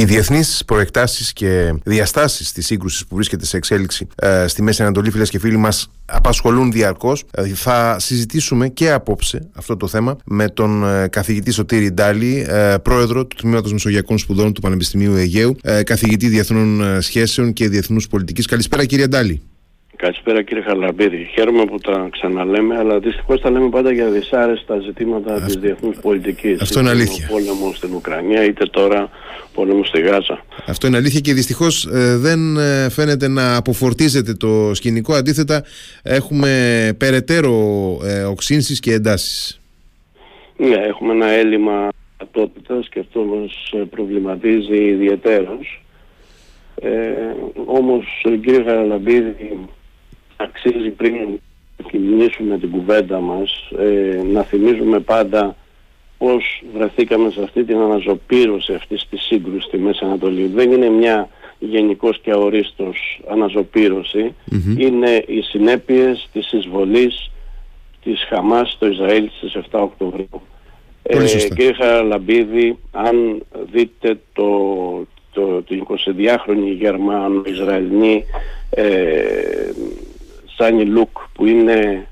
Οι διεθνείς προεκτάσεις και διαστάσεις της σύγκρουσης που βρίσκεται σε εξέλιξη ε, στη Μέση Ανατολή, φίλες και φίλοι μας, απασχολούν διαρκώς. Ε, θα συζητήσουμε και απόψε αυτό το θέμα με τον ε, καθηγητή Σωτήρη Ντάλη, ε, πρόεδρο του Τμήματος Μεσογειακών Σπουδών του Πανεπιστημίου Αιγαίου, ε, καθηγητή Διεθνών Σχέσεων και Διεθνούς Πολιτικής. Καλησπέρα, κύριε Ντάλη. Καλησπέρα κύριε Χαρλαμπίδη. Χαίρομαι που τα ξαναλέμε, αλλά δυστυχώς τα λέμε πάντα για δυσάρεστα ζητήματα της διεθνούς πολιτικής. Αυτό είναι αλήθεια. Είτε πόλεμο στην Ουκρανία, είτε τώρα πόλεμο στη Γάζα. Αυτό είναι αλήθεια και δυστυχώς ε, δεν ε, φαίνεται να αποφορτίζεται το σκηνικό. Αντίθετα, έχουμε περαιτέρω ε, οξύνσεις και εντάσεις. Ναι, έχουμε ένα έλλειμμα ταυτότητα και αυτό μας προβληματίζει ιδιαίτερω. Ε, όμως κύριε Χαραλαμπίδη αξίζει πριν ξεκινήσουμε την κουβέντα μας ε, να θυμίζουμε πάντα πώς βρεθήκαμε σε αυτή την αναζωπήρωση αυτής της σύγκρουσης στη Μέση Ανατολή. Δεν είναι μια γενικός και αορίστος αναζωπήρωση, είναι οι συνέπειες της εισβολής της Χαμάς στο Ισραήλ στις 7 Οκτωβρίου. Ε, κύριε Χαραλαμπίδη, αν δείτε το, το, το 22χρονη Γερμανο-Ισραηλινή ε, Σάνι Λουκ που είναι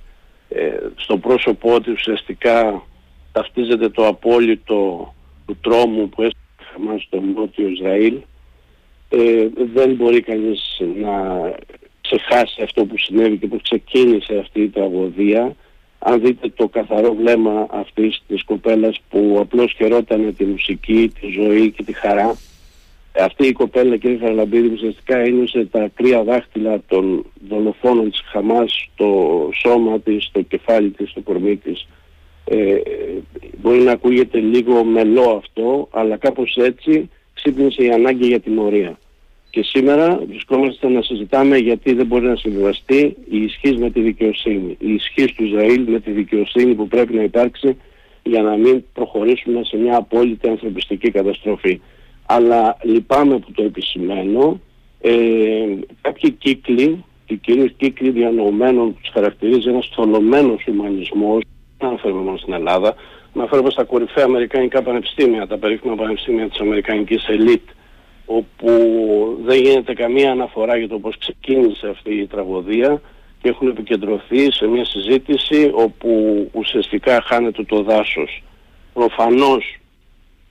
ε, στο πρόσωπό του ουσιαστικά ταυτίζεται το απόλυτο του τρόμου που έστειλε στο νότιο Ισραήλ. Ε, δεν μπορεί κανείς να ξεχάσει αυτό που συνέβη και που ξεκίνησε αυτή η τραγωδία. Αν δείτε το καθαρό βλέμμα αυτής της κοπέλας που απλώς χαιρόταν τη μουσική, τη ζωή και τη χαρά αυτή η κοπέλα κύριε Χαραλαμπίδη ουσιαστικά ένιωσε τα κρύα δάχτυλα των δολοφόνων της Χαμάς στο σώμα της, στο κεφάλι της, στο κορμί της. Ε, μπορεί να ακούγεται λίγο μελό αυτό, αλλά κάπως έτσι ξύπνησε η ανάγκη για τιμωρία. Και σήμερα βρισκόμαστε να συζητάμε γιατί δεν μπορεί να συμβιβαστεί η ισχύ με τη δικαιοσύνη. Η ισχύ του Ισραήλ με τη δικαιοσύνη που πρέπει να υπάρξει για να μην προχωρήσουμε σε μια απόλυτη ανθρωπιστική καταστροφή αλλά λυπάμαι που το επισημαίνω, ε, κάποιοι κύκλοι, και κυρίως κύκλοι διανοωμένων που τους χαρακτηρίζει ένας θολωμένος ουμανισμός, δεν αναφέρομαι μόνο στην Ελλάδα, αναφέρομαι στα κορυφαία αμερικανικά πανεπιστήμια, τα περίφημα πανεπιστήμια της αμερικανικής ελίτ, όπου δεν γίνεται καμία αναφορά για το πώς ξεκίνησε αυτή η τραγωδία και έχουν επικεντρωθεί σε μια συζήτηση όπου ουσιαστικά χάνεται το δάσος. Προφανώς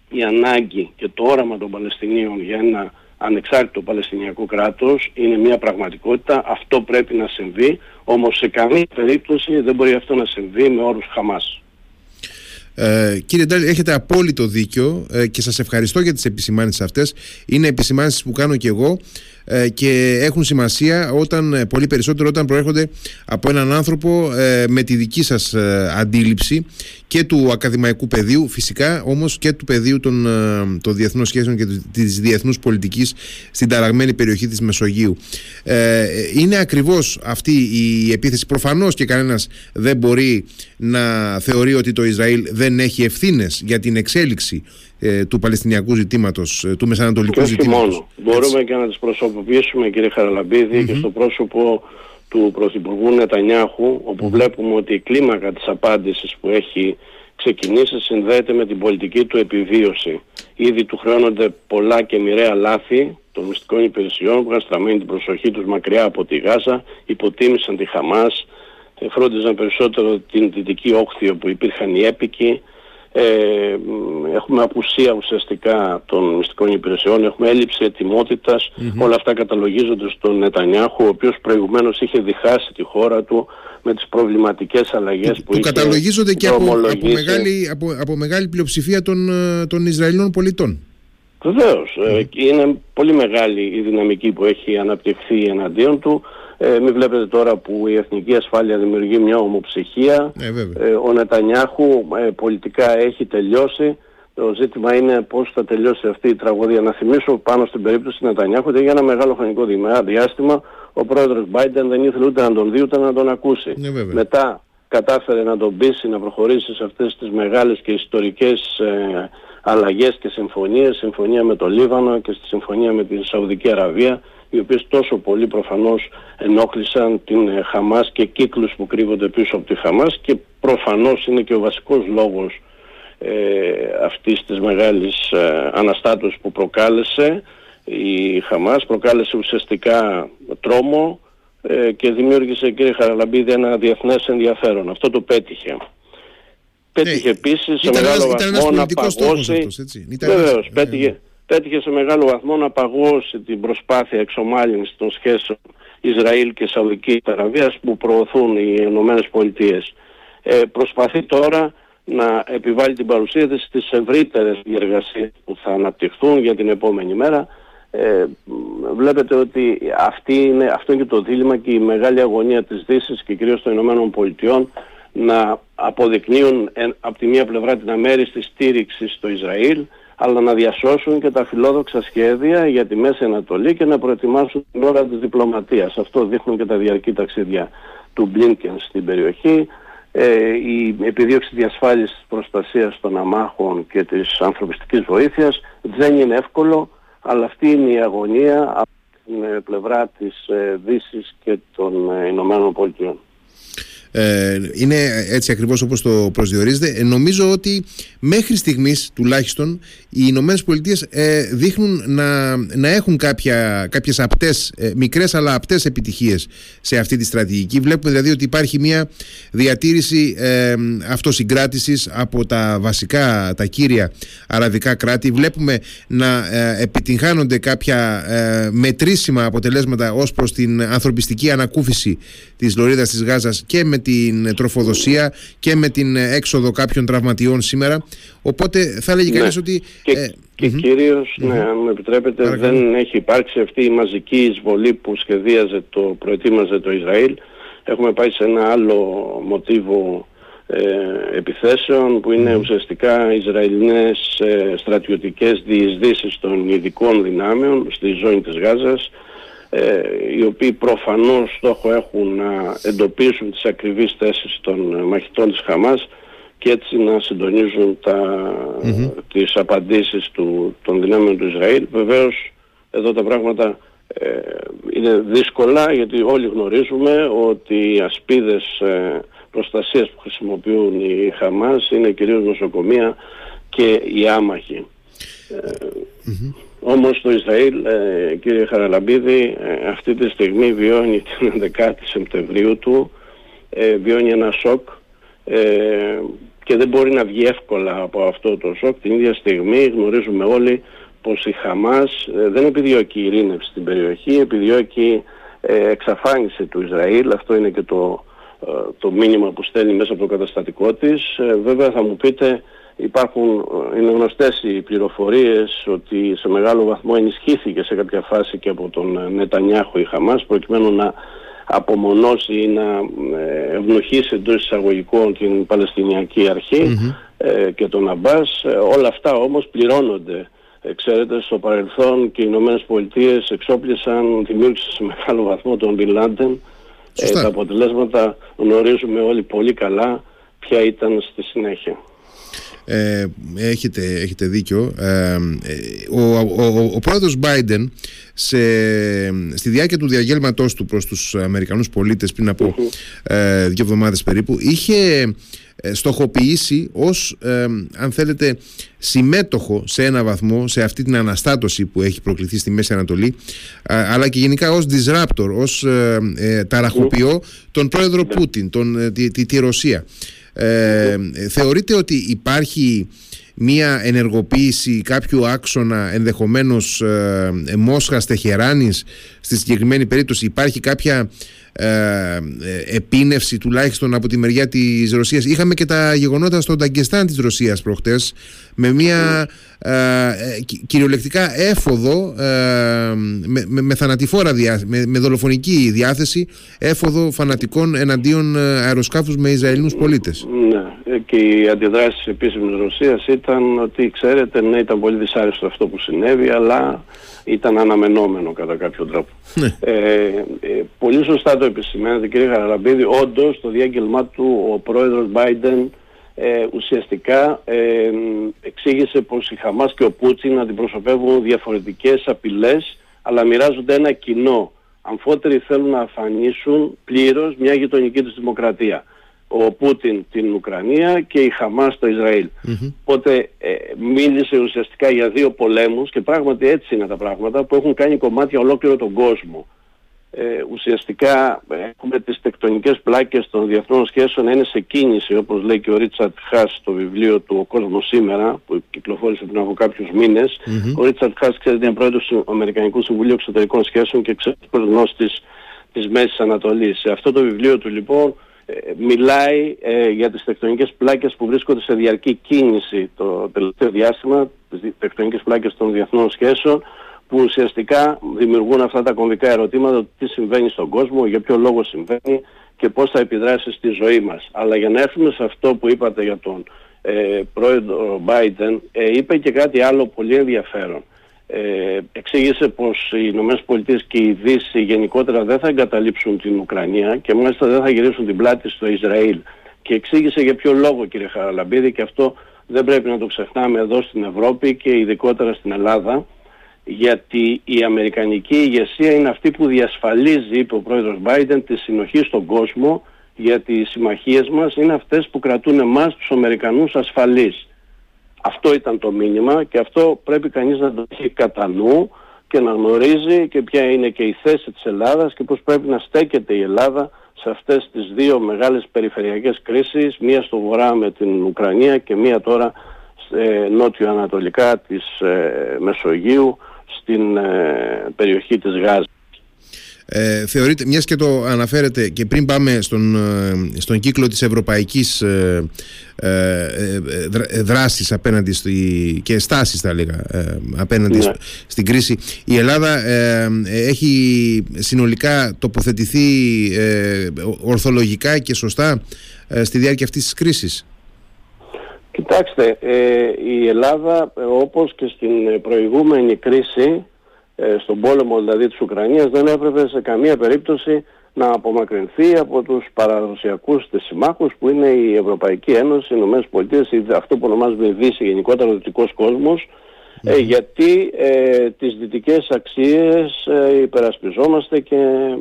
η ανάγκη και το όραμα των Παλαιστινίων για ένα ανεξάρτητο Παλαιστινιακό κράτος είναι μια πραγματικότητα, αυτό πρέπει να συμβεί, όμως σε καμία περίπτωση δεν μπορεί αυτό να συμβεί με όρους Χαμάς. Ε, κύριε Ντάλη, έχετε απόλυτο δίκιο ε, και σας ευχαριστώ για τις επισημάνσεις αυτές. Είναι επισημάνσεις που κάνω και εγώ ε, και έχουν σημασία όταν, ε, πολύ περισσότερο όταν προέρχονται από έναν άνθρωπο ε, με τη δική σας αντίληψη και του ακαδημαϊκού πεδίου φυσικά όμως και του πεδίου των, των διεθνών σχέσεων και της διεθνούς πολιτικής στην ταραγμένη περιοχή της Μεσογείου. είναι ακριβώς αυτή η επίθεση προφανώς και κανένας δεν μπορεί να θεωρεί ότι το Ισραήλ δεν έχει ευθύνες για την εξέλιξη ε, του Παλαιστινιακού ζητήματος, ε, του Μεσανατολικού ζητήματος. μόνο. Μπορούμε και να τις προσωποποιήσουμε, κύριε και στο πρόσωπο του Πρωθυπουργού Νετανιάχου, όπου βλέπουμε ότι η κλίμακα της απάντησης που έχει ξεκινήσει συνδέεται με την πολιτική του επιβίωση. Ήδη του χρεώνονται πολλά και μοιραία λάθη των μυστικών υπηρεσιών που είχαν στραμμένη την προσοχή τους μακριά από τη Γάζα, υποτίμησαν τη Χαμάς, φρόντιζαν περισσότερο την δυτική όχθη όπου υπήρχαν οι έπικοι, ε, έχουμε απουσία ουσιαστικά των μυστικών υπηρεσιών, έχουμε έλλειψη όλα αυτά καταλογίζονται στον Νετανιάχου, ο οποίος προηγουμένως είχε διχάσει τη χώρα του με τις προβληματικές αλλαγές που, που είχε καταλογίζονται και από, από, μεγάλη, από, από μεγάλη πλειοψηφία των, ε, των Ισραηλινών πολιτών. Βεβαίως. Ε, είναι πολύ μεγάλη η δυναμική που έχει αναπτυχθεί εναντίον του. Ε, μην βλέπετε τώρα που η εθνική ασφάλεια δημιουργεί μια ομοψυχία. Ε, ε, ο Νετανιάχου ε, πολιτικά έχει τελειώσει. Το ζήτημα είναι πώς θα τελειώσει αυτή η τραγωδία. Να θυμίσω πάνω στην περίπτωση του Νετανιάχου ότι για ένα μεγάλο χρονικό διάστημα ο πρόεδρος Μπάιντεν δεν ήθελε ούτε να τον δει ούτε να τον ακούσει. Ε, Μετά κατάφερε να τον πείσει να προχωρήσει σε αυτές τις μεγάλες και ιστορικές ε, αλλαγές και συμφωνίες, συμφωνία με το Λίβανο και στη συμφωνία με τη Σαουδική Αραβία οι οποίες τόσο πολύ προφανώς ενόχλησαν την ε, Χαμάς και κύκλους που κρύβονται πίσω από τη Χαμάς και προφανώς είναι και ο βασικός λόγος ε, αυτής της μεγάλης ε, αναστάτωσης που προκάλεσε η Χαμάς, προκάλεσε ουσιαστικά τρόμο ε, και δημιούργησε κύριε Χαραλαμπίδη ένα διεθνές ενδιαφέρον. Αυτό το πέτυχε. Πέτυχε επίσης σε μεγάλο βαθμό να παγώσει... Βεβαίως, πέτυχε, πέτυχε σε μεγάλο βαθμό να παγώσει την προσπάθεια εξομάλυνσης των σχέσεων Ισραήλ και Σαουδική Αραβίας που προωθούν οι Ηνωμένες Πολιτείες. Ε, προσπαθεί τώρα να επιβάλλει την παρουσία της στις ευρύτερες διεργασίες που θα αναπτυχθούν για την επόμενη μέρα. Ε, βλέπετε ότι αυτή είναι, αυτό είναι και το δίλημα και η μεγάλη αγωνία της Δύσης και κυρίως των Ηνωμένων Πολιτειών να αποδεικνύουν από τη μία πλευρά την αμέριστη στήριξη στο Ισραήλ αλλά να διασώσουν και τα φιλόδοξα σχέδια για τη Μέση Ανατολή και να προετοιμάσουν την ώρα της διπλωματίας. Αυτό δείχνουν και τα διαρκή ταξίδια του Μπλίνκεν στην περιοχή. Ε, η επιδίωξη διασφάλισης προστασίας των αμάχων και της ανθρωπιστικής βοήθειας δεν είναι εύκολο, αλλά αυτή είναι η αγωνία από την πλευρά της ε, Δύσης και των ε, Ηνωμένων Πολιτειών. Ε, είναι έτσι ακριβώς όπως το προσδιορίζετε. Ε, νομίζω ότι μέχρι στιγμής τουλάχιστον οι Ηνωμένες Πολιτείες ε, δείχνουν να, να έχουν κάποια, κάποιες απτές, ε, μικρές αλλά απτές επιτυχίες σε αυτή τη στρατηγική. Βλέπουμε δηλαδή ότι υπάρχει μια διατήρηση ε, αυτοσυγκράτησης από τα βασικά, τα κύρια αραβικά κράτη. Βλέπουμε να ε, επιτυγχάνονται κάποια μετρήσιμα αποτελέσματα ως προς την ανθρωπιστική ανακούφιση της Λωρίδας της Γάζας και με την τροφοδοσία και με την έξοδο κάποιων τραυματιών σήμερα. Οπότε θα έλεγε ναι. κανείς ότι... Και, ε, και κυριως ναι, αν μου επιτρέπετε, δεν έχει υπάρξει αυτή η μαζική εισβολή που σχεδίαζε το, προετοίμαζε το Ισραήλ. Έχουμε πάει σε ένα άλλο μοτίβο ε, επιθέσεων που είναι ουσιαστικά Ισραηλινές ε, στρατιωτικές διεισδύσεις των ειδικών δυνάμεων στη ζώνη της Γάζας ε, οι οποίοι προφανώς στόχο έχουν να εντοπίσουν τις ακριβείς θέσεις των μαχητών της Χαμάς και έτσι να συντονίζουν τα, mm τις απαντήσεις του, των δυνάμεων του Ισραήλ. Βεβαίως εδώ τα πράγματα ε, είναι δύσκολα γιατί όλοι γνωρίζουμε ότι οι ασπίδες ε, προστασίας που χρησιμοποιούν οι Χαμάς είναι κυρίως νοσοκομεία και οι άμαχοι. Όμως το Ισραήλ, ε, κύριε Χαραλαμπίδη, ε, αυτή τη στιγμή βιώνει την 11η Σεπτεμβρίου του, ε, βιώνει ένα σοκ και δεν μπορεί να βγει εύκολα από αυτό το σοκ. Την ίδια στιγμή γνωρίζουμε όλοι πως η Χαμάς δεν επιδιώκει ειρήνευση στην περιοχή, επιδιώκει εξαφάνιση του Ισραήλ. Αυτό είναι και το, το μήνυμα που στέλνει μέσα από το καταστατικό της. Βέβαια θα μου πείτε Υπάρχουν, είναι γνωστές οι πληροφορίες ότι σε μεγάλο βαθμό ενισχύθηκε σε κάποια φάση και από τον Νετανιάχου η Χαμάς προκειμένου να απομονώσει ή να ε, ευνοηχήσει εντός εισαγωγικών την Παλαιστινιακή ε, και τον Αμπάς. Ε, όλα αυτά όμως πληρώνονται. ξέρετε, στο παρελθόν και οι Ηνωμένες Πολιτείες εξόπλισαν, δημιούργησαν σε μεγάλο βαθμό τον Μπιν Λάντεν. τα αποτελέσματα γνωρίζουμε όλοι πολύ καλά ποια ήταν στη συνέχεια. Ε, έχετε, έχετε δίκιο. Ε, ο, ο, ο, πρόεδρος Biden σε, στη διάρκεια του διαγέλματός του προς τους Αμερικανούς πολίτες πριν από ε, δύο εβδομάδες περίπου είχε ε, στοχοποιήσει ως αν θέλετε συμμέτοχο σε ένα βαθμό σε αυτή την αναστάτωση που έχει προκληθεί στη Μέση Ανατολή αλλά και γενικά ως disruptor, ως ε, ταραχοποιό τον πρόεδρο ναι. Πούτιν, τον, τη, τη, τη Ρωσία. Ε, θεωρείτε ότι υπάρχει μία ενεργοποίηση κάποιου άξονα ενδεχομένως ε, Μόσχας Τεχεράνης στη συγκεκριμένη περίπτωση; Υπάρχει κάποια ε, επίνευση τουλάχιστον από τη μεριά της Ρωσίας είχαμε και τα γεγονότα στο Νταγκεστάν της Ρωσίας προχτές με μια ε, ε κυριολεκτικά έφοδο ε, με, με, με, θανατηφόρα με, με, δολοφονική διάθεση έφοδο φανατικών εναντίον ε, αεροσκάφους με Ισραηλινούς πολίτες Ναι και οι αντιδράσεις επίσημης Ρωσίας ήταν ότι ξέρετε ναι ήταν πολύ δυσάρεστο αυτό που συνέβη αλλά ήταν αναμενόμενο κατά κάποιο τρόπο. Ναι. Ε, ε, πολύ σωστά το επισημαίνετε κύριε Χαραλαμπίδη, όντως στο διάγγελμά του ο πρόεδρος Biden ε, ουσιαστικά ε, εξήγησε πως η Χαμάς και ο Πούτσιν αντιπροσωπεύουν διαφορετικές απειλές αλλά μοιράζονται ένα κοινό. Αμφότεροι θέλουν να αφανίσουν πλήρως μια γειτονική τους δημοκρατία. ο Πούτιν την Ουκρανία και η Χαμάς στο ισραηλ Οπότε ε, μίλησε ουσιαστικά για δύο πολέμους και πράγματι έτσι είναι τα πράγματα που έχουν κάνει κομμάτια ολόκληρο τον κόσμο. Ε, ουσιαστικά έχουμε τις τεκτονικές πλάκες των διεθνών σχέσεων να είναι σε κίνηση όπως λέει και ο Ρίτσαρτ Χάς στο βιβλίο του «Ο κόσμος σήμερα» που κυκλοφόρησε πριν από κάποιους Ο Ρίτσαρτ Χάς ξέρετε είναι πρόεδρος του Αμερικανικού Συμβουλίου Εξωτερικών Σχέσεων και εξαιρετικός γνώστης της Μέσης Ανατολής. Σε αυτό το βιβλίο του λοιπόν ε, μιλάει ε, για τις τεκτονικές πλάκες που βρίσκονται σε διαρκή κίνηση το τελευταίο διάστημα, τις τεκτονικές πλάκες των διεθνών σχέσεων που ουσιαστικά δημιουργούν αυτά τα κομβικά ερωτήματα τι συμβαίνει στον κόσμο, για ποιο λόγο συμβαίνει και πώς θα επιδράσει στη ζωή μας. Αλλά για να έρθουμε σε αυτό που είπατε για τον ε, πρόεδρο Biden, ε, είπε και κάτι άλλο πολύ ενδιαφέρον. Ε, εξήγησε πως οι Ηνωμένες Πολιτείες και η Δύση γενικότερα δεν θα εγκαταλείψουν την Ουκρανία και μάλιστα δεν θα γυρίσουν την πλάτη στο Ισραήλ. Και εξήγησε για ποιο λόγο κύριε Χαραλαμπίδη και αυτό δεν πρέπει να το ξεχνάμε εδώ στην Ευρώπη και ειδικότερα στην Ελλάδα γιατί η Αμερικανική ηγεσία είναι αυτή που διασφαλίζει, είπε ο πρόεδρος Biden, τη συνοχή στον κόσμο γιατί οι συμμαχίες μας είναι αυτές που κρατούν εμάς τους Αμερικανούς ασφαλείς. Αυτό ήταν το μήνυμα και αυτό πρέπει κανείς να το έχει κατά νου και να γνωρίζει και ποια είναι και η θέση της Ελλάδας και πώς πρέπει να στέκεται η Ελλάδα σε αυτές τις δύο μεγάλες περιφερειακές κρίσεις, μία στο βορρά με την Ουκρανία και μία τώρα νότιο-ανατολικά της ε, Μεσογείου στην ε, περιοχή της Γάζας. Ε, θεωρείτε, μιας και το αναφέρετε και πριν πάμε στον, ε, στον κύκλο της ευρωπαϊκής ε, ε, δράσης απέναντι στη, και στάσης θα λέγα απέναντι ναι. στην κρίση η Ελλάδα έχει συνολικά τοποθετηθεί ορθολογικά και σωστά στη διάρκεια αυτής της κρίσης; Κοιτάξτε, η Ελλάδα όπως και στην προηγούμενη κρίση ε, στον πόλεμο δηλαδή της Ουκρανίας δεν έπρεπε σε καμία περίπτωση να απομακρυνθεί από τους παραδοσιακούς της συμμάχους που είναι η Ευρωπαϊκή Ένωση, οι Ηνωμένες Πολιτείες, αυτό που ονομάζουμε η Δύση, γενικότερα ο δυτικός κόσμος, ε, γιατί ε, τις δυτικές αξίες ε, υπερασπιζόμαστε και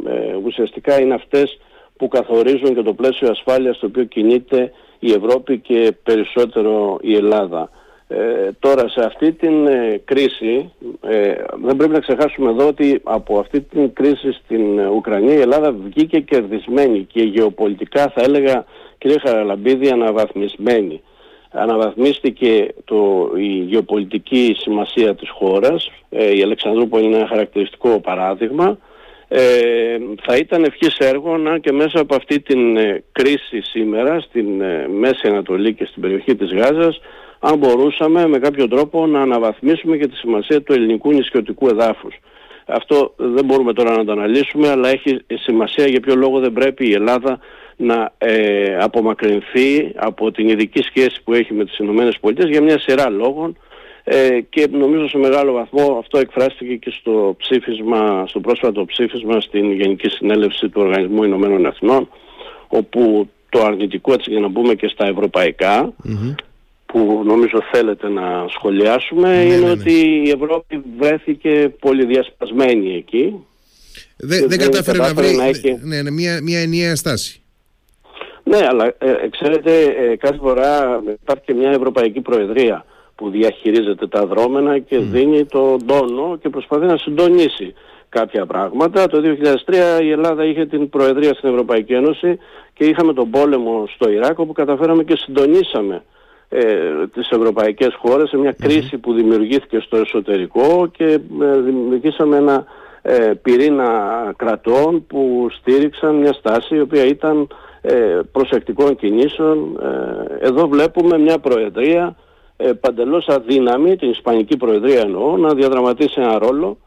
ε, ουσιαστικά είναι αυτές που καθορίζουν και το πλαίσιο ασφάλειας στο οποίο κινείται η Ευρώπη και περισσότερο η Ελλάδα. Ε, τώρα σε αυτή την ε, κρίση ε, δεν πρέπει να ξεχάσουμε εδώ ότι από αυτή την κρίση στην Ουκρανία η Ελλάδα βγήκε κερδισμένη και γεωπολιτικά θα έλεγα κύριε Χαραλαμπίδη αναβαθμισμένη. Αναβαθμίστηκε το, η γεωπολιτική σημασία της χώρας, η Αλεξανδρούπολη είναι ένα χαρακτηριστικό παράδειγμα. Θα ήταν ευχής έργο να και μέσα από αυτή την κρίση σήμερα στην Μέση Ανατολή και στην περιοχή της Γάζας αν μπορούσαμε με κάποιο τρόπο να αναβαθμίσουμε και τη σημασία του ελληνικού νησιωτικού εδάφους. Αυτό δεν μπορούμε τώρα να το αναλύσουμε, αλλά έχει σημασία για ποιο λόγο δεν πρέπει η Ελλάδα να ε, απομακρυνθεί από την ειδική σχέση που έχει με τις ΗΠΑ για μια σειρά λόγων ε, και νομίζω σε μεγάλο βαθμό αυτό εκφράστηκε και στο ψήφισμα, στο πρόσφατο ψήφισμα στην Γενική Συνέλευση του Οργανισμού Ηνωμένων Εθνών όπου το αρνητικό έτσι για να μπούμε και στα ευρωπαικα που νομίζω θέλετε να σχολιάσουμε ναι, είναι ναι, ναι. ότι η Ευρώπη βρέθηκε πολύ διασπασμένη εκεί. δεν, δεν κατάφερε να βρει ναι, ναι, μια, μια ενιαία στάση. Ναι, αλλά ε, ε ξέρετε ε, κάθε φορά υπάρχει και μια Ευρωπαϊκή Προεδρία που διαχειρίζεται τα δρόμενα και δίνει το τόνο και προσπαθεί να συντονίσει κάποια πράγματα. Το 2003 η Ελλάδα είχε την Προεδρία στην Ευρωπαϊκή Ένωση και είχαμε τον πόλεμο στο Ιράκ όπου καταφέραμε και συντονίσαμε ε, τις ευρωπαϊκές χώρες σε μια κρίση που δημιουργήθηκε στο εσωτερικό και ε, δημιουργήσαμε ένα ε, πυρήνα κρατών που στήριξαν μια στάση η οποία ήταν ε, προσεκτικών κινήσεων. Ε, εδώ βλέπουμε μια προεδρία ε, παντελώς αδύναμη, την Ισπανική Προεδρία εννοώ, να διαδραματίσει ένα ρόλο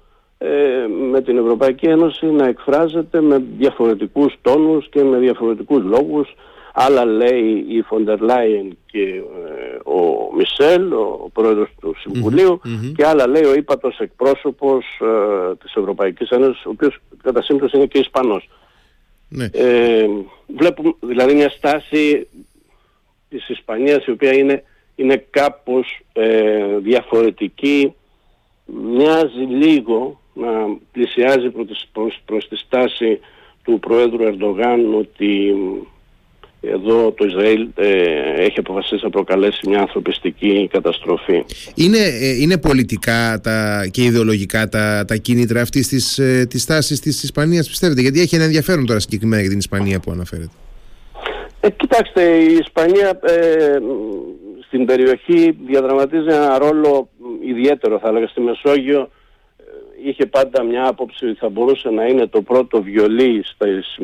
με την Ευρωπαϊκή Ένωση να εκφράζεται με διαφορετικούς τόνους και με διαφορετικούς λόγους Άλλα λέει η Φοντερ Λάιεν και ε, ο Μισελ, ο πρόεδρος του συμβουλιου και άλλα λέει ο ύπατος εκπρόσωπος ε, της Ευρωπαϊκής Ένωσης, ο οποίος κατά σύμπτωση είναι και Ισπανός. Ναι. Ε, βλέπουμε δηλαδή μια στάση της Ισπανίας η οποία είναι, είναι κάπως ε, διαφορετική, μοιάζει λίγο να πλησιάζει προς, προς, προς τη στάση του Προέδρου Ερντογάν ότι εδώ το Ισραήλ ε, έχει αποφασίσει να προκαλέσει μια ανθρωπιστική καταστροφή. Είναι, ε, είναι πολιτικά τα, και ιδεολογικά τα, τα κίνητρα αυτής της, ε, της τάσης της Ισπανίας πιστεύετε; Γιατί έχει ένα ενδιαφέρον τώρα συγκεκριμένα για την Ισπανία που αναφέρετε. Ε, κοιτάξτε η Ισπανία ε, στην περιοχή διαδραματίζει ένα ρόλο ιδιαίτερο θα έλεγα στη Μεσόγειο. Είχε πάντα μια άποψη ότι θα μπορούσε να είναι το πρώτο βιολί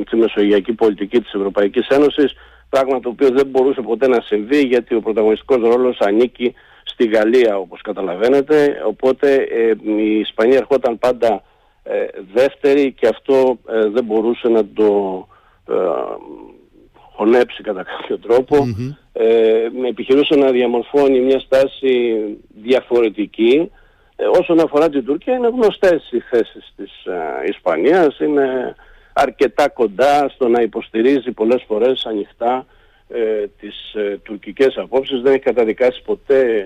στη μεσογειακή πολιτική της Ευρωπαϊκής Ένωσης, πράγμα το οποίο δεν μπορούσε ποτέ να συμβεί γιατί ο πρωταγωνιστικός ρόλος ανήκει στη Γαλλία όπως καταλαβαίνετε, οπότε ε, η Ισπανία ερχόταν πάντα ε, δεύτερη και αυτό ε, δεν μπορούσε να το χωνέψει κατά κάποιο με επιχειρούσε να διαμορφώνει μια στάση διαφορετική. Ε, όσον αφορά την Τουρκία είναι γνωστές οι θέσεις της ε, Ισπανίας, είναι αρκετά κοντά στο να υποστηρίζει πολλές φορές ανοιχτά ε, τις ε, τουρκικές απόψεις, δεν έχει καταδικάσει ποτέ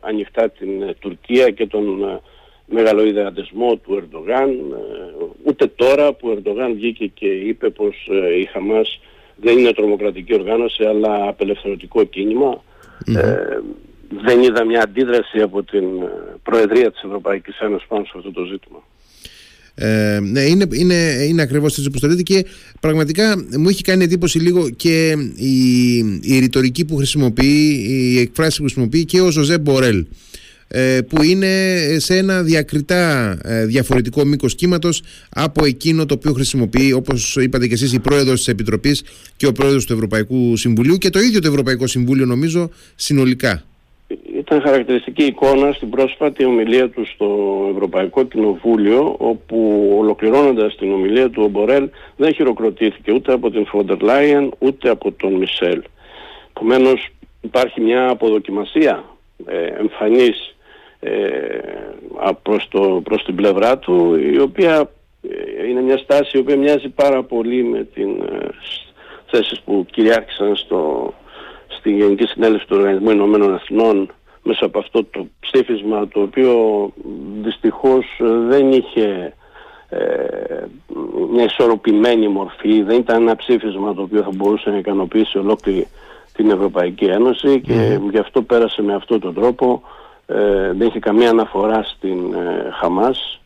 ανοιχτά την Τουρκία και τον μεγαλοειδεατισμό του Ερντογάν, ούτε τώρα που ο Ερντογάν βγήκε και είπε πως η Χαμάς δεν είναι τρομοκρατική οργάνωση αλλά απελευθερωτικό δεν είδα μια αντίδραση από την ε, Προεδρία της Ευρωπαϊκής Ένωσης πάνω σε αυτό το ζήτημα. Ε, ναι, είναι, είναι, είναι ακριβώς έτσι όπως το λέτε και πραγματικά μου έχει κάνει εντύπωση λίγο και η, η ρητορική που χρησιμοποιεί, η εκφράση που χρησιμοποιεί και ο Ζωζέ Μπορέλ. ε, που είναι σε ένα διακριτά ε, διαφορετικό μήκος κύματος από εκείνο το οποίο χρησιμοποιεί όπως είπατε και εσείς η πρόεδρος της Επιτροπής και ο πρόεδρος του Ευρωπαϊκού Συμβουλίου και το ίδιο το Ευρωπαϊκό Συμβούλιο νομίζω συνολικά ήταν χαρακτηριστική εικόνα στην πρόσφατη ομιλία του στο Ευρωπαϊκό Κοινοβούλιο όπου ολοκληρώνοντας την ομιλία του ο Μπορέλ δεν χειροκροτήθηκε ούτε από την Φόντερ Λάιεν ούτε από τον Μισελ. Επομένως υπάρχει μια αποδοκιμασία ε, εμφανής ε, προς, το, προς την πλευρά του η οποία ε, είναι μια στάση η οποία μοιάζει πάρα πολύ με την ε, θέσεις που κυριάρχησαν στο, στη Γενική Συνέλευση του Οργανισμού Ηνωμένων Εθνών μέσα από αυτό το ψήφισμα το οποίο δυστυχώς δεν είχε ε, μια ισορροπημένη μορφή, δεν ήταν ένα ψήφισμα το οποίο θα μπορούσε να ικανοποιήσει ολόκληρη την Ευρωπαϊκή Ένωση και γι' αυτό πέρασε με αυτόν τον τρόπο, ε, δεν είχε καμία αναφορά στην ε, Χαμάς.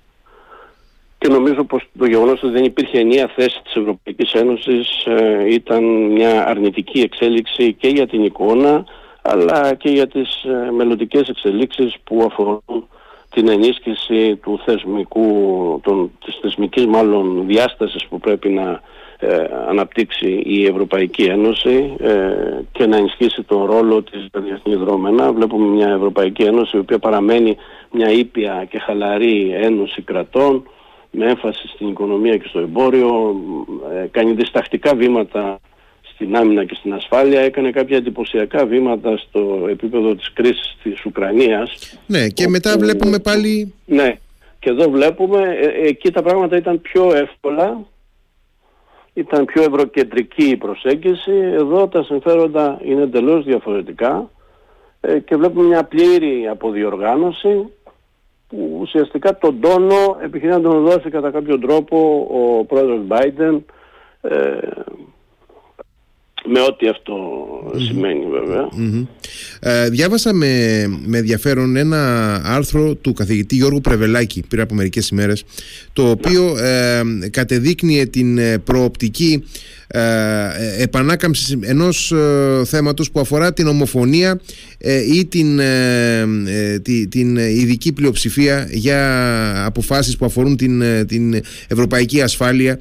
Και νομίζω πως το γεγονός ότι δεν υπήρχε ενία θέση της Ευρωπαϊκής Ένωσης ε, ήταν μια αρνητική εξέλιξη και για την εικόνα αλλά και για τις ε, μελλοντικές εξελίξεις που αφορούν την ενίσχυση του θεσμικού, των, της θεσμικής μάλλον διάστασης που πρέπει να ε, αναπτύξει η Ευρωπαϊκή Ένωση ε, και να ενισχύσει τον ρόλο της διεθνή δρόμενα. Βλέπουμε μια Ευρωπαϊκή Ένωση η οποία παραμένει μια ήπια και χαλαρή ένωση κρατών με έμφαση στην οικονομία και στο εμπόριο, ε, κάνει διστακτικά βήματα στην άμυνα και στην ασφάλεια, έκανε κάποια εντυπωσιακά βήματα στο επίπεδο της κρίσης της Ουκρανίας. Ναι, και μετά βλέπουμε πάλι... Ναι, και εδώ βλέπουμε, ε, ε, εκεί τα πράγματα ήταν πιο εύκολα, ήταν πιο ευρωκεντρική η προσέγγιση, εδώ τα συμφέροντα είναι εντελώς διαφορετικά και βλέπουμε μια πλήρη αποδιοργάνωση που ουσιαστικά τον τόνο επιχειρεί να τον δώσει κατά κάποιο τρόπο ο πρόεδρος Biden ε, με ό,τι σημαίνει Ε, διάβασα με, με ενδιαφέρον ένα άρθρο του καθηγητή Γιώργου Πρεβελάκη πριν από μερικές ημέρες το οποίο ε, κατεδείκνυε την ε, προοπτική ε, επανάκαμψης ενός ε, θέματος που αφορά την ομοφωνία ε, ή την, την ειδική πλειοψηφία για αποφάσεις που αφορούν την, την ευρωπαϊκή ασφάλεια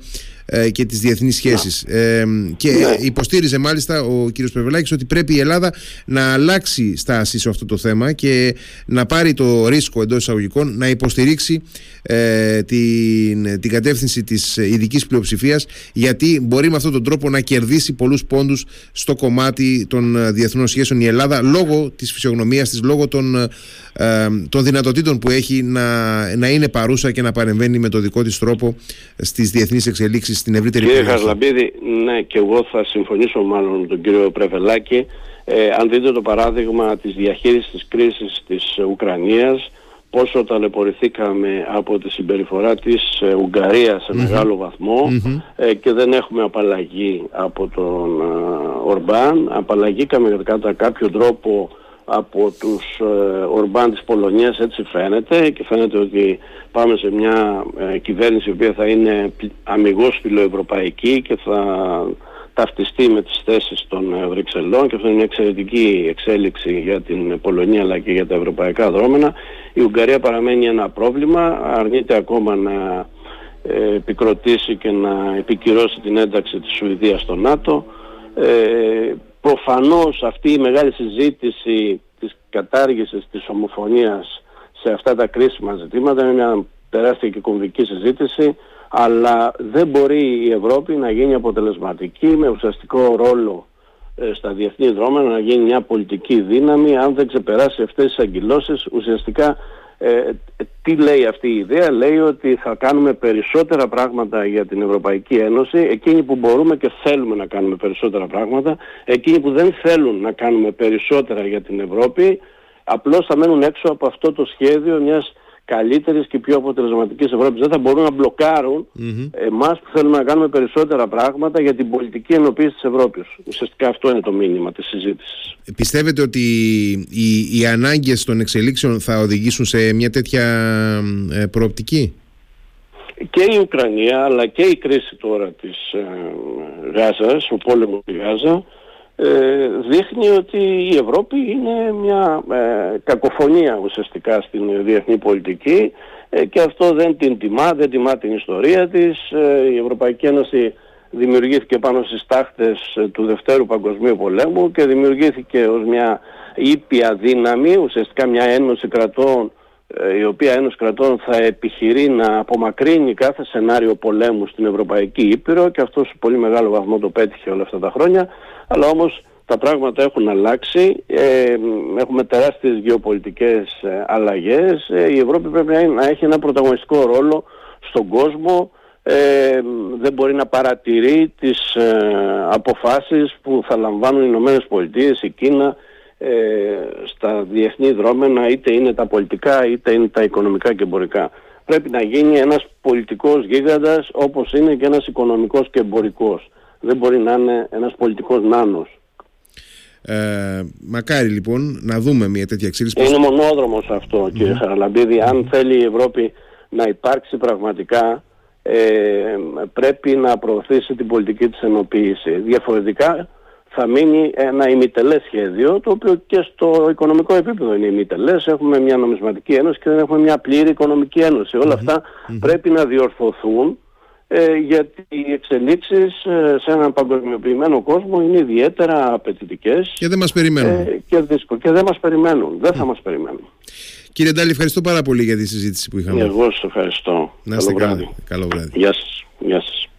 ε, και τις διεθνείς σχέσεις ε, και ναι. υποστήριζε μάλιστα ο κύριος Πεβελάκης ότι πρέπει η Ελλάδα να αλλάξει στάση σε αυτό το θέμα και να πάρει το ρίσκο εντός εισαγωγικών να υποστηρίξει ε, την, την κατεύθυνση της ειδικής πλειοψηφίας, γιατί μπορεί με αυτόν τον τρόπο να κερδίσει πολλούς πόντους στο κομμάτι των διεθνών σχέσεων η Ελλάδα λόγω της φυσιογνωμίας της, λόγω των, ε, των δυνατοτήτων που έχει να, να είναι παρούσα και να παρεμβαίνει με το δικό της τρόπο στις διεθνείς εξελίξεις στην ευρύτερη Κύριε Χαρλαμπίδη, ναι και εγώ θα συμφωνήσω μάλλον με τον κύριο Πρεβελάκη. Ε, αν δείτε το παράδειγμα της διαχείρισης της κρίσης της Ουκρανίας πόσο ταλαιπωρηθήκαμε από τη συμπεριφορά της ε, Ουγγαρίας σε μεγάλο ε, και δεν έχουμε απαλλαγή από τον ε, Ορμπάν. Απαλλαγήκαμε κατά κάποιο τρόπο από τους ε, Ορμπάν της Πολωνίας έτσι φαίνεται και φαίνεται ότι πάμε σε μια κυβέρνηση η οποία θα είναι αμυγός φιλοευρωπαϊκή και θα ταυτιστεί με τις θέσεις των ε, Βρυξελών και αυτό είναι μια εξαιρετική εξέλιξη για την Πολωνία αλλά και για τα ευρωπαϊκά δρόμενα. Η Ουγγαρία παραμένει ένα πρόβλημα, αρνείται ακόμα να ε, επικροτήσει και να επικυρώσει την ένταξη της Σουηδίας στο ΝΑΤΟ. Ε, προφανώς αυτή η μεγάλη συζήτηση της κατάργησης της ομοφωνίας σε αυτά τα κρίσιμα ζητήματα είναι μια τεράστια και κομβική συζήτηση αλλά δεν μπορεί η Ευρώπη να γίνει αποτελεσματική με ουσιαστικό ρόλο ε, στα διεθνή δρόμενα, να γίνει μια πολιτική δύναμη. Αν δεν ξεπεράσει αυτές τις αγκυλώσεις ουσιαστικά ε, τι λέει αυτή η ιδέα, λέει ότι θα κάνουμε περισσότερα πράγματα για την Ευρωπαϊκή Ένωση, εκείνοι που μπορούμε και θέλουμε να κάνουμε περισσότερα πράγματα, εκείνοι που δεν θέλουν να κάνουμε περισσότερα για την Ευρώπη, απλώς θα μένουν έξω από αυτό το σχέδιο μιας καλύτερης και πιο αποτελεσματικής Ευρώπης. Δεν θα μπορούν να μπλοκάρουν mm-hmm. εμάς που θέλουμε να κάνουμε περισσότερα πράγματα για την πολιτική ενοποίηση της Ευρώπης. Ουσιαστικά αυτό είναι το μήνυμα της συζήτησης. Πιστεύετε ότι οι, οι ανάγκες των εξελίξεων θα οδηγήσουν σε μια τέτοια ε, προοπτική; Και η Ουκρανία αλλά και η κρίση τώρα της ε, Γάζας, ο πόλεμος στη Γάζα, ε, δείχνει ότι η Ευρώπη είναι μια ε, κακοφωνία ουσιαστικά στην διεθνή πολιτική ε, και αυτό δεν την τιμά, δεν τιμά την ιστορία της. η Ευρωπαϊκή Ένωση δημιουργήθηκε πάνω στις τάχτες του Δευτέρου Παγκοσμίου Πολέμου και δημιουργήθηκε ως μια ήπια δύναμη, ουσιαστικά μια ένωση κρατών η οποία Ένωση Κρατών θα επιχειρεί να απομακρύνει κάθε σενάριο πολέμου στην Ευρωπαϊκή Ήπειρο και αυτός σε πολύ μεγάλο βαθμό το πέτυχε όλα αυτά τα χρόνια. Αλλά όμως τα πράγματα έχουν αλλάξει, ε, έχουμε τεράστιες γεωπολιτικές ε, αλλαγές, ε, η Ευρώπη πρέπει να έχει ένα πρωταγωνιστικό ρόλο στον κόσμο, ε, δεν μπορεί να παρατηρεί τις αποφάσεις που θα λαμβάνουν οι Ηνωμένες Πολιτείες, η Κίνα, στα διεθνή δρόμενα, είτε είναι τα πολιτικά είτε είναι τα οικονομικά και εμπορικά. Πρέπει να γίνει ένας πολιτικός γίγαντας όπως είναι και ένας οικονομικός και εμπορικός δεν μπορεί να είναι ένας πολιτικός νάνος. Ε, μακάρι λοιπόν να δούμε μια τέτοια εξέλιξη. Είναι μονόδρομος αυτό mm-hmm. κύριε Χαραλαμπίδη. Αν θέλει η Ευρώπη να υπάρξει πραγματικά ε, πρέπει να προωθήσει την πολιτική της ενοποίηση. Διαφορετικά θα μείνει ένα ημιτελές σχέδιο το οποίο και στο οικονομικό επίπεδο είναι ημιτελές. Έχουμε μια νομισματική ένωση και δεν έχουμε μια πλήρη οικονομική ένωση. Όλα πρέπει να διορθωθούν ε, γιατί οι εξελίξεις ε, σε έναν παγκοσμιοποιημένο κόσμο είναι ιδιαίτερα απαιτητικές και δεν μας περιμένουν. Ε, και, δύσκολο, και δεν μας περιμένουν. Δεν θα μας περιμένουν. Κύριε Ντάλη, ευχαριστώ πάρα πολύ για τη συζήτηση που είχαμε. Εγώ σας ευχαριστώ. Να είστε Καλό βράδυ. Γεια σας. Γεια σας.